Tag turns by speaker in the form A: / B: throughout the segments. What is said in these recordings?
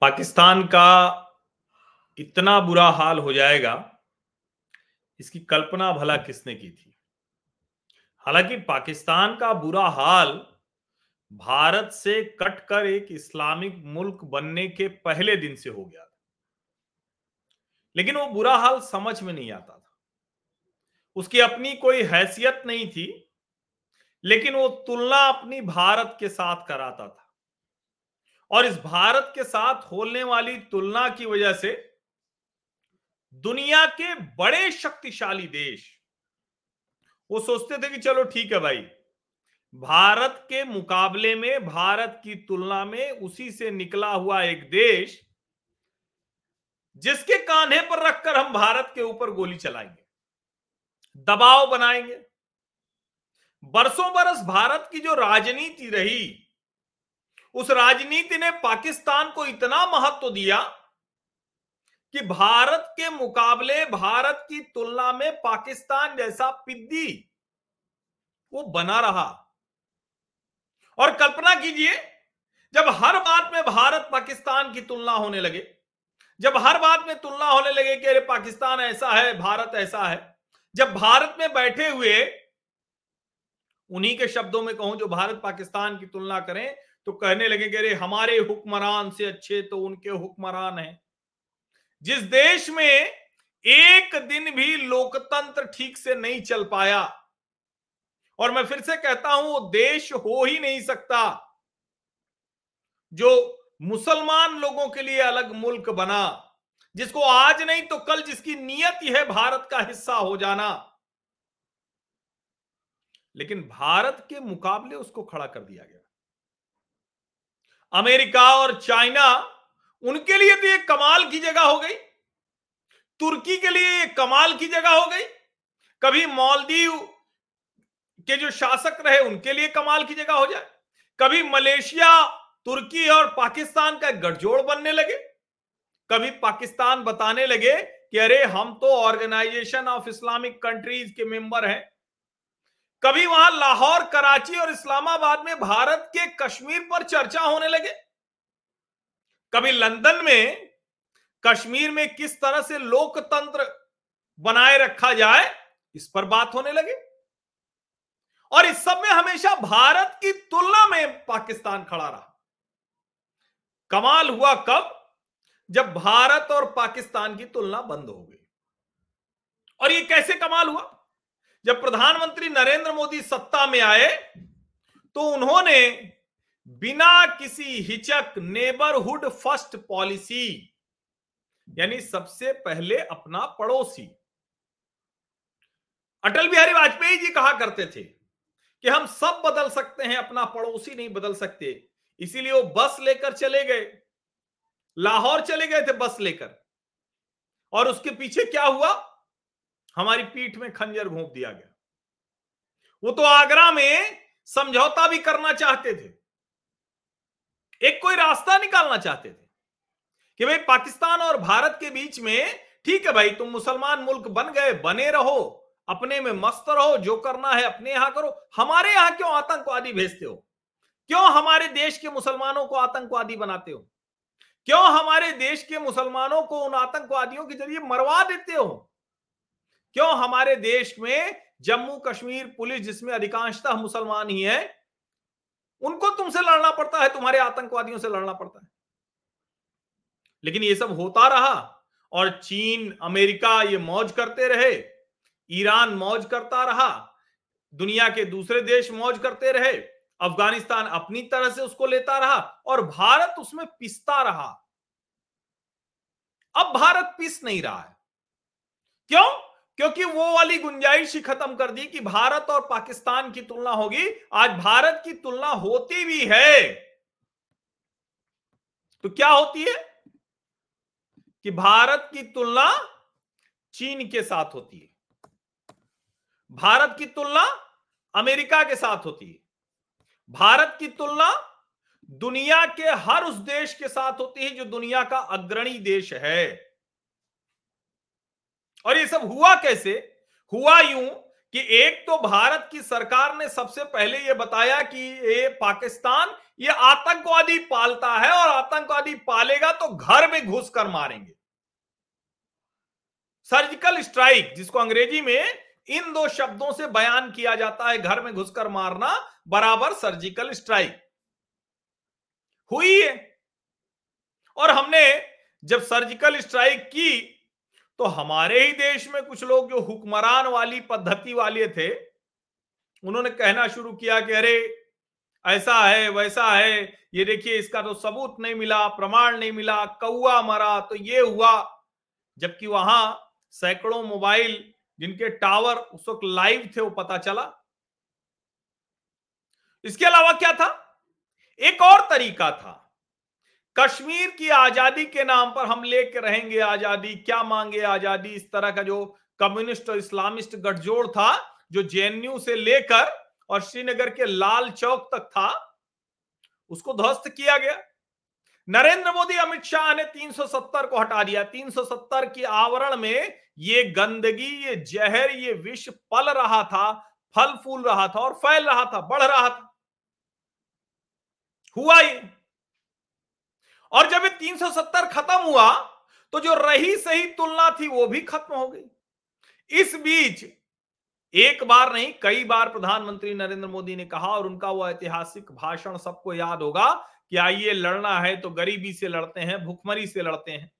A: पाकिस्तान का इतना बुरा हाल हो जाएगा, इसकी कल्पना भला किसने की थी? हालाँकि पाकिस्तान का बुरा हाल भारत से कटकर एक इस्लामिक मुल्क बनने के पहले दिन से हो गया था। लेकिन वो बुरा हाल समझ में नहीं आता था। उसकी अपनी कोई हैसियत नहीं थी, लेकिन वो तुलना अपनी भारत के साथ कराता था। और इस भारत के साथ होने वाली तुलना की वजह से दुनिया के बड़े शक्तिशाली देश, वो सोचते थे कि चलो ठीक है भाई, भारत के मुकाबले में, भारत की तुलना में उसी से निकला हुआ एक देश, जिसके कान्हे पर रखकर हम भारत के ऊपर गोली चलाएँगे, दबाव बनाएँगे। बरसों बरस भारत की जो राजनीति रही उस राजनीति ने पाकिस्तान को इतना महत्व दिया कि भारत के मुकाबले भारत की तुलना में पाकिस्तान जैसा पिद्दी वो बना रहा। और कल्पना कीजिए, जब हर बात में भारत पाकिस्तान की तुलना होने लगे, जब हर बात में तुलना होने लगे कि अरे पाकिस्तान ऐसा है, भारत ऐसा है, जब भारत में बैठे हुए, उन्हीं के शब्दों में कहूँ, जो भारत पाकिस्तान की तुलना करें तो कहने लगे कि अरे, हमारे हुक्मरान से अच्छे तो उनके हुक्मरान हैं। जिस देश में एक दिन भी लोकतंत्र ठीक से नहीं चल पाया, और मैं फिर से कहता हूँ वो देश हो ही नहीं सकता, जो मुसलमान लोगों के लिए अलग मुल्क बना, जिसको आज नहीं तो कल जिसकी नियत ही है भारत का हिस्सा हो जाना। लेकिन भारत के मुकाबले उसको खड़ा कर दिया गया। अमेरिका और चाइना, उनके लिए तो एक कमाल की जगह हो गई। तुर्की के लिए एक कमाल की जगह हो गई। कभी मालदीव के जो शासक रहे, उनके लिए कमाल की जगह हो जाए। कभी मलेशिया, तुर्की और पाकिस्तान का गठजोड़ बनने लगे। कभी पाकिस्तान बताने लगे कि अरे, हम तो ऑर्गेनाइजेशन ऑफ़ इस्लामिक कंट्रीज़ के मेंबर हैं। कभी वहाँ लाहौर, कराची और इस्लामाबाद में भारत के कश्मीर पर चर्चा होने लगे? कभी लंदन में कश्मीर में किस तरह से लोकतंत्र बनाए रखा जाए, इस पर बात होने लगे? और इस सब में हमेशा भारत की तुलना में पाकिस्तान खड़ा रहा। कमाल हुआ कब? जब भारत और पाकिस्तान की तुलना बंद हो गई। और ये कैसे कमाल हुआ? जब प्रधानमंत्री नरेंद्र मोदी सत्ता में आए तो उन्होंने बिना किसी हिचक नेबरहुड फ़र्स्ट पॉलिसी यानी सबसे पहले अपना पड़ोसी। अटल बिहारी वाजपेयी जी कहा करते थे कि हम सब बदल सकते हैं, अपना पड़ोसी नहीं बदल सकते। इसीलिए वो बस लेकर चले गए। लाहौर चले गए थे बस लेकर। और उसके पीछे क्या हुआ? हमारी पीठ में खंजर घोंप दिया गया। वो तो आगरा में समझौता भी करना चाहते थे। एक कोई रास्ता निकालना चाहते थे कि भाई पाकिस्तान और भारत के बीच में, ठीक है भाई, तुम मुसलमान मुल्क बन गए, बने रहो, अपने में मस्त रहो, जो करना है अपने यहाँ करो। हमारे यहाँ क्यों आतंकवादी भेजते हो? क्यों हमारे देश के मुसलमानों को आतंकवादी बनाते हो? क्यों हमारे देश के मुसलमानों को उन आतंकवादियों के ज़रिए मरवा देते हो? क्यों हमारे देश में जम्मू कश्मीर पुलिस, जिसमें अधिकांशतः मुसलमान ही है, उनको तुमसे लड़ना पड़ता है, तुम्हारे आतंकवादियों से लड़ना पड़ता है। लेकिन ये सब होता रहा, और चीन, अमेरिका ये मौज करते रहे, ईरान मौज करता रहा, दुनिया के दूसरे देश मौज करते रहे, अफ़गानिस्तान अपनी तरह से उसको लेता रहा, और भारत उसमें पिसता रहा। अब भारत पिस नहीं रहा है। क्यों? क्योंकि वो वाली गुंजाइश ही खत्म कर दी कि भारत और पाकिस्तान की तुलना होगी। आज भारत की तुलना होती भी है। तो क्या होती है? कि भारत की तुलना चीन के साथ होती है। भारत की तुलना अमेरिका के साथ होती है। भारत की तुलना दुनिया के हर उस देश के साथ होती है जो दुनिया का अग्रणी देश है। और ये सब हुआ कैसे? हुआ यूँ कि एक तो भारत की सरकार ने सबसे पहले यह बताया कि ये पाकिस्तान, ये आतंकवादी पालता है और आतंकवादी पालेगा तो घर में घुस कर मारेंगे। सर्जिकल स्ट्राइक, जिसको अंग्रेज़ी में इन दो शब्दों से बयान किया जाता है, घर में घुसकर मारना, बराबर सर्जिकल स्ट्राइक। हुई है और हमने जब सर्जिकल स्ट्राइक की तो हमारे ही देश में कुछ लोग जो हुक्मरान वाली पद्धति वाले थे, उन्होंने कहना शुरू किया कि अरे, ऐसा है, वैसा है, ये देखिए, इसका तो सबूत नहीं मिला, प्रमाण नहीं मिला कौआ मरा तो ये हुआ। जबकि वहाँ सैकड़ों मोबाइल जिनके टावर उस वक्त लाइव थे, वो पता चला। इसके अलावा क्या था? एक और तरीका था। कश्मीर की आज़ादी के नाम पर हम लेके रहेंगे आज़ादी। क्या मांगे आज़ादी? इस तरह का जो कम्युनिस्ट और इस्लामिस्ट गठजोड़ था, जो जेएनयू से लेकर और श्रीनगर के लाल चौक तक था, उसको ध्वस्त किया गया। नरेंद्र मोदी, अमित शाह ने 370 को हटा दिया। 370 की आवरण में ये गंदगी, ये जहर, ये विष पल रहा था, फल फूल रहा था और फैल रहा था, बढ़ रहा था। हुआ ये। और जब ये 370 खत्म हुआ तो जो रही सही तुलना थी, वो भी खत्म हो गई। इस बीच एक बार नहीं, कई बार प्रधानमंत्री नरेंद्र मोदी ने कहा, और उनका वो ऐतिहासिक भाषण सबको याद होगा कि आइए लड़ना है तो गरीबी से लड़ते हैं, भुखमरी से लड़ते हैं।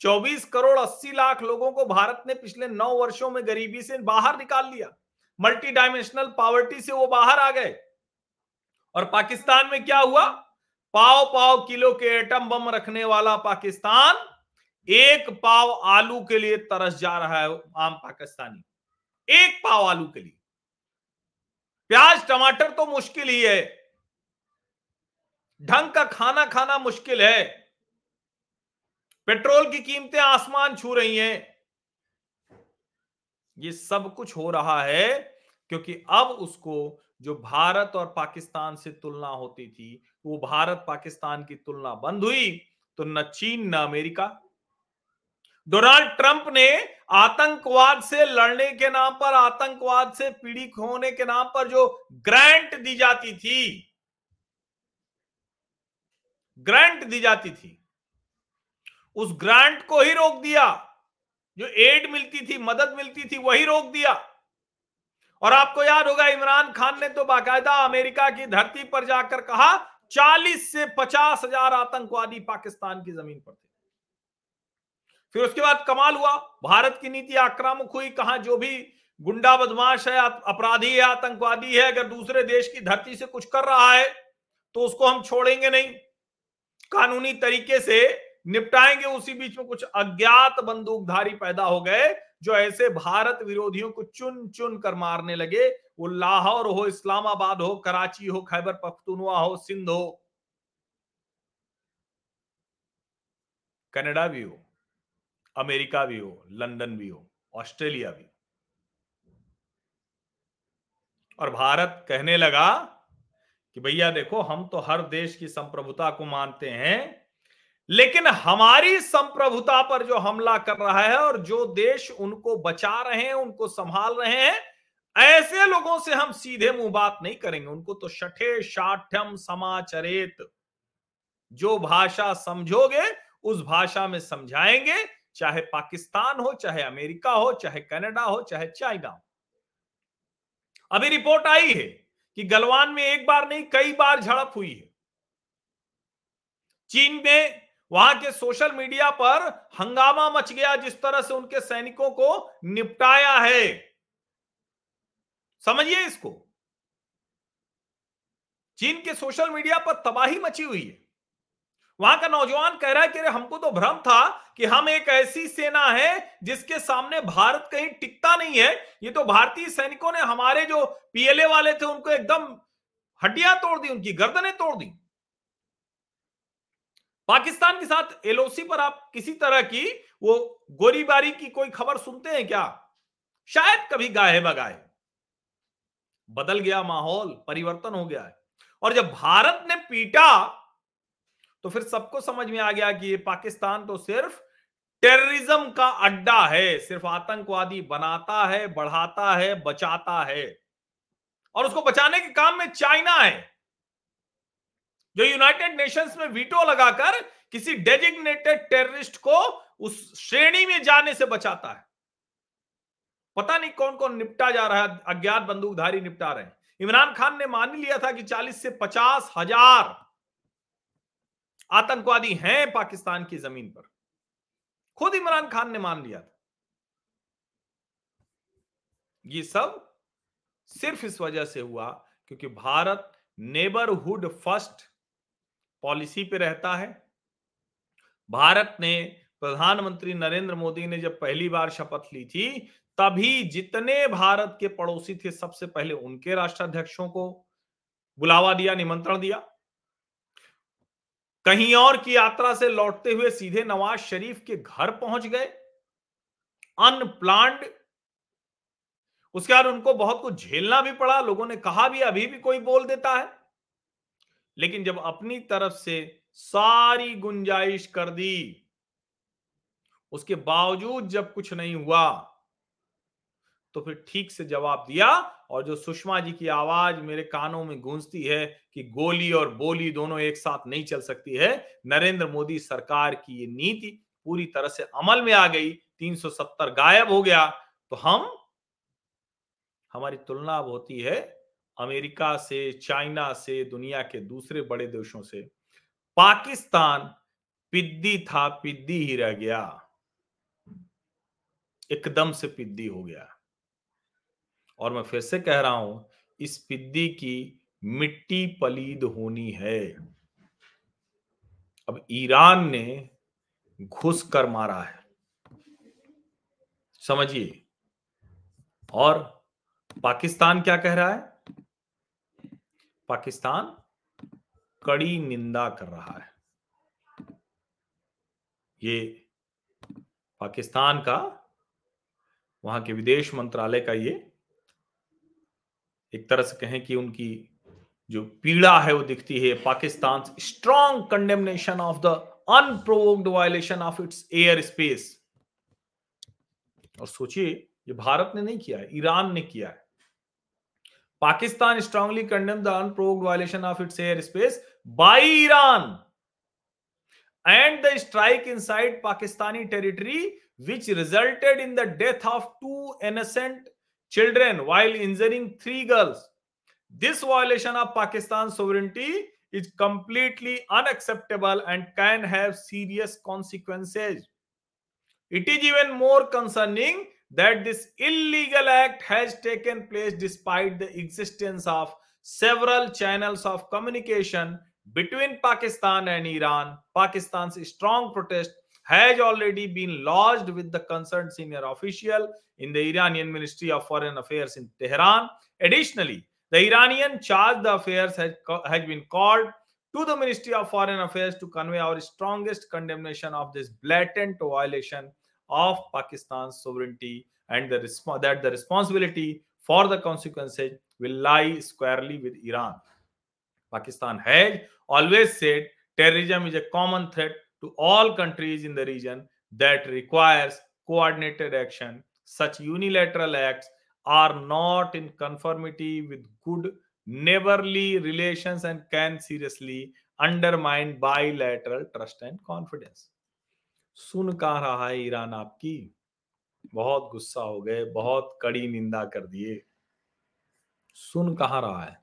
A: 24 करोड़ 80 लाख लोगों को भारत ने पिछले नौ वर्षों में गरीबी से बाहर निकाल लिया। मल्टी डायमेंशनल पावर्टी से वो बाहर आ गए। और पाकिस्तान में क्या हुआ? पाव पाव किलो के एटम बम रखने वाला पाकिस्तान एक पाव आलू के लिए तरस जा रहा है आम पाकिस्तानी। एक पाव आलू के लिए। प्याज, टमाटर तो मुश्किल ही है। ढंग का खाना खाना मुश्किल है। पेट्रोल की कीमतें आसमान छू रही हैं। ये सब कुछ हो रहा है क्योंकि अब उसको जो भारत और पाकिस्तान से तुलना होती थी, वो भारत पाकिस्तान की तुलना बंद हुई तो न चीन, न अमेरिका। डोनाल्ड ट्रंप ने आतंकवाद से लड़ने के नाम पर, आतंकवाद से पीड़ित होने के नाम पर जो ग्रांट दी जाती थी, ग्रांट दी जाती थी, उस ग्रांट को ही रोक दिया। जो एड मिलती थी, मदद मिलती थी, वही रोक दिया। और आपको याद होगा, इमरान खान ने तो बाकायदा अमेरिका की धरती पर जाकर कहा 40 से पचास हज़ार आतंकवादी पाकिस्तान की ज़मीन पर थे। फिर उसके बाद कमाल हुआ, भारत की नीति आक्रामक हुई, कहा, जो भी गुंडा बदमाश है अपराधी है, आतंकवादी है, अगर दूसरे देश की धरती से कुछ कर रहा है तो उसको हम छोड़ेंगे नहीं। कानूनी तरीके से निपटाएँगे, उसी बीच में कुछ अज्ञात बंदूकधारी पैदा हो गए, जो ऐसे भारत विरोधियों को चुन चुन कर मारने लगे। वो लाहौर हो, इस्लामाबाद हो, कराची हो, खैबर पख्तूनवा हो, सिंध हो। कनाडा भी हो, अमेरिका भी हो, लंदन भी हो, ऑस्ट्रेलिया भी। और भारत कहने लगा कि भैया देखो, हम तो हर देश की संप्रभुता को मानते हैं लेकिन हमारी संप्रभुता पर जो हमला कर रहा है और जो देश उनको बचा रहे हैं, उनको संभाल रहे हैं, ऐसे लोगों से हम सीधे मुँह बात नहीं करेंगे। उनको तो शठे शाठ्यम समाचरेत। जो भाषा समझोगे, उस भाषा में समझाएँगे, चाहे पाकिस्तान हो, चाहे अमेरिका हो, चाहे कनाडा हो, चाहे चाइना हो। अभी रिपोर्ट आई है कि गलवान में एक बार नहीं, कई बार झड़प हुई है। चीन में वहाँ के सोशल मीडिया पर हंगामा मच गया जिस तरह से उनके सैनिकों को निपटाया है। समझिए इसको। चीन के सोशल मीडिया पर तबाही मची हुई है। वहाँ का नौजवान कह रहा है कि अरे हमको तो भ्रम था कि हम एक ऐसी सेना है जिसके सामने भारत कहीं टिकता नहीं है। ये तो भारतीय सैनिकों ने हमारे जो पीएलए वाले थे उनको एकदम हड्डियाँ तोड़ दी, उनकी गर्दनें तोड़ दी। पाकिस्तान के साथ एलओसी पर आप किसी तरह की वो गोलीबारी की कोई खबर सुनते हैं क्या? शायद कभी गाहे बगाए बदल गया माहौल, परिवर्तन हो गया है। और जब भारत ने पीटा तो फिर सबको समझ में आ गया कि ये पाकिस्तान तो सिर्फ़ टेररिज्म का अड्डा है, सिर्फ़ आतंकवादी बनाता है, बढ़ाता है, बचाता है। और उसको बचाने के काम में चाइना है। जो यूनाइटेड नेशंस में वीटो लगाकर किसी डेजिग्नेटेड टेररिस्ट को उस श्रेणी में जाने से बचाता है। पता नहीं कौन कौन निपटा जा रहा है, अज्ञात बंदूकधारी निपटा रहे हैं। इमरान खान ने मान लिया था कि 40 से पचास हज़ार आतंकवादी हैं पाकिस्तान की ज़मीन पर। खुद इमरान खान ने मान लिया था। ये सब सिर्फ़ इस वजह से हुआ क्योंकि भारत नेबरहुड फ़र्स्ट पॉलिसी पे रहता है। भारत ने प्रधानमंत्री नरेंद्र मोदी ने जब पहली बार शपथ ली थी, तभी जितने भारत के पड़ोसी थे, सबसे पहले उनके राष्ट्राध्यक्षों को बुलावा दिया, निमंत्रण दिया। कहीं और की यात्रा से लौटते हुए सीधे नवाज़ शरीफ के घर पहुँच गए। अनप्लान्ड। उसके बाद उनको बहुत कुछ झेलना भी पड़ा, लोगों ने कहा भी, अभी भी कोई बोल देता है। लेकिन जब अपनी तरफ़ से सारी गुंजाइश कर दी, उसके बावजूद जब कुछ नहीं हुआ तो फिर ठीक से जवाब दिया और जो सुषमा जी की आवाज़ मेरे कानों में गूंजती है कि गोली और बोली दोनों एक साथ नहीं चल सकती है, नरेंद्र मोदी सरकार की ये नीति पूरी तरह से अमल में आ गई 370 गायब हो गया तो हम, हमारी तुलना अब होती है अमेरिका से, चाइना से, दुनिया के दूसरे बड़े देशों से। पाकिस्तान पिद्दी था, पिद्दी ही रह गया। एकदम से पिद्दी हो गया। और मैं फिर से कह रहा हूँ, इस पिद्दी की मिट्टी पलीद होनी है। अब ईरान ने घुस कर मारा है। समझिए। और पाकिस्तान क्या कह रहा है? पाकिस्तान कड़ी निंदा कर रहा है। ये पाकिस्तान का, वहाँ के विदेश मंत्रालय का ये एक तरह से कहें कि उनकी जो पीड़ा है वो दिखती है। Pakistan strong condemnation of the unprovoked violation of its airspace और सोचिए, ये भारत ने नहीं किया है, ईरान ने किया है। Pakistan strongly condemned the unprovoked violation of its airspace by Iran and the strike inside Pakistani territory, which resulted in the death of two innocent children while injuring three girls. This violation of Pakistan's sovereignty is completely unacceptable and can have serious consequences. It is even more concerning that this illegal act has taken place despite the existence of several channels of communication between Pakistan and Iran. Pakistan's strong protest has already been lodged with the concerned senior official in the Iranian Ministry of Foreign Affairs in Tehran. Additionally, the Iranian charge d'affaires has, has been called to the Ministry of Foreign Affairs to convey our strongest condemnation of this blatant violation of Pakistan's sovereignty and the resp- that the responsibility for the consequences will lie squarely with Iran. Pakistan has always said terrorism is a common threat to all countries in the region that requires coordinated action. Such unilateral acts are not in conformity with good neighborly relations and can seriously undermine bilateral trust and confidence. सुन कहा रहा है Iran आपकी। बहुत गुस्सा हो गए, बहुत कड़ी निंदा कर दिए। सुन कहा रहा है?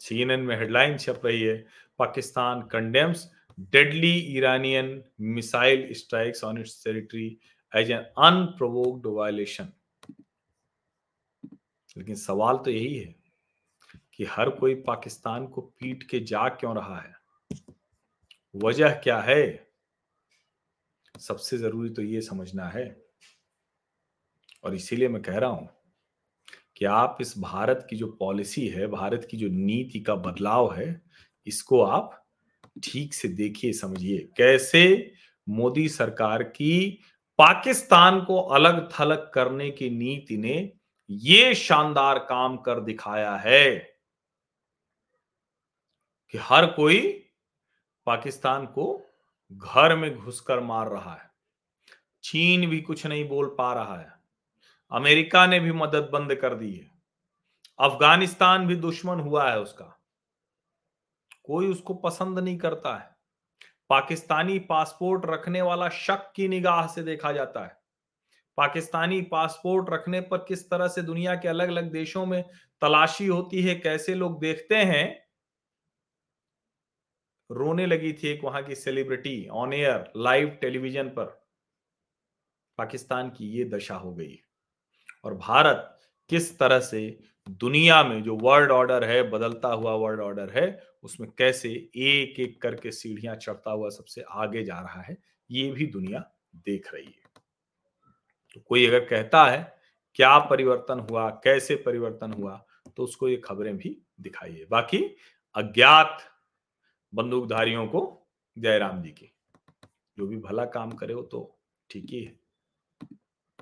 A: सीएनएन में हेडलाइन छप रही है। Pakistan condemns deadly Iranian missile strikes on its territory as an unprovoked violation. लेकिन सवाल तो यही है कि हर कोई पाकिस्तान को पीट के जा क्यों रहा है? वजह क्या है? सबसे ज़रूरी तो ये समझना है और इसीलिए मैं कह रहा हूँ कि आप इस भारत की जो पॉलिसी है, भारत की जो नीति का बदलाव है, इसको आप ठीक से देखिए, समझिए। कैसे मोदी सरकार की पाकिस्तान को अलग थलग करने की नीति ने ये शानदार काम कर दिखाया है कि हर कोई पाकिस्तान को घर में घुसकर मार रहा है। चीन भी कुछ नहीं बोल पा रहा है। अमेरिका ने भी मदद बंद कर दी है। अफ़गानिस्तान भी दुश्मन हुआ है उसका। कोई उसको पसंद नहीं करता है। पाकिस्तानी पासपोर्ट रखने वाला शक की निगाह से देखा जाता है। पाकिस्तानी पासपोर्ट रखने पर किस तरह से दुनिया के अलग अलग देशों में तलाशी होती है, कैसे लोग देखते हैं रोने लगी थी एक वहाँ की celebrity on air live television पर। पाकिस्तान की ये दशा हो गई। और भारत किस तरह से दुनिया में जो वर्ल्ड ऑर्डर है, बदलता हुआ वर्ल्ड ऑर्डर है, उसमें कैसे एक एक करके सीढ़ियाँ चढ़ता हुआ सबसे आगे जा रहा है, ये भी दुनिया देख रही है। तो कोई अगर कहता है, क्या परिवर्तन हुआ, कैसे परिवर्तन हुआ? तो उसको ये खबरें भी दिखाइए। बाकी अज्ञात बंदूकधारियों को जयराम जी की। जो भी भला काम करे हो तो ठीक ही है।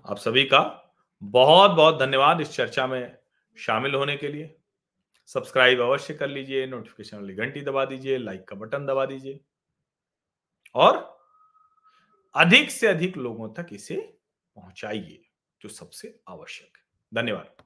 A: आप सभी का बहुत बहुत धन्यवाद इस चर्चा में शामिल होने के लिए। सब्सक्राइब अवश्य कर लीजिए, नोटिफिकेशन वाली घंटी दबा दीजिए, लाइक का बटन दबा दीजिए। और अधिक से अधिक लोगों तक इसे पहुंचाइए, जो सबसे आवश्यक धन्यवाद।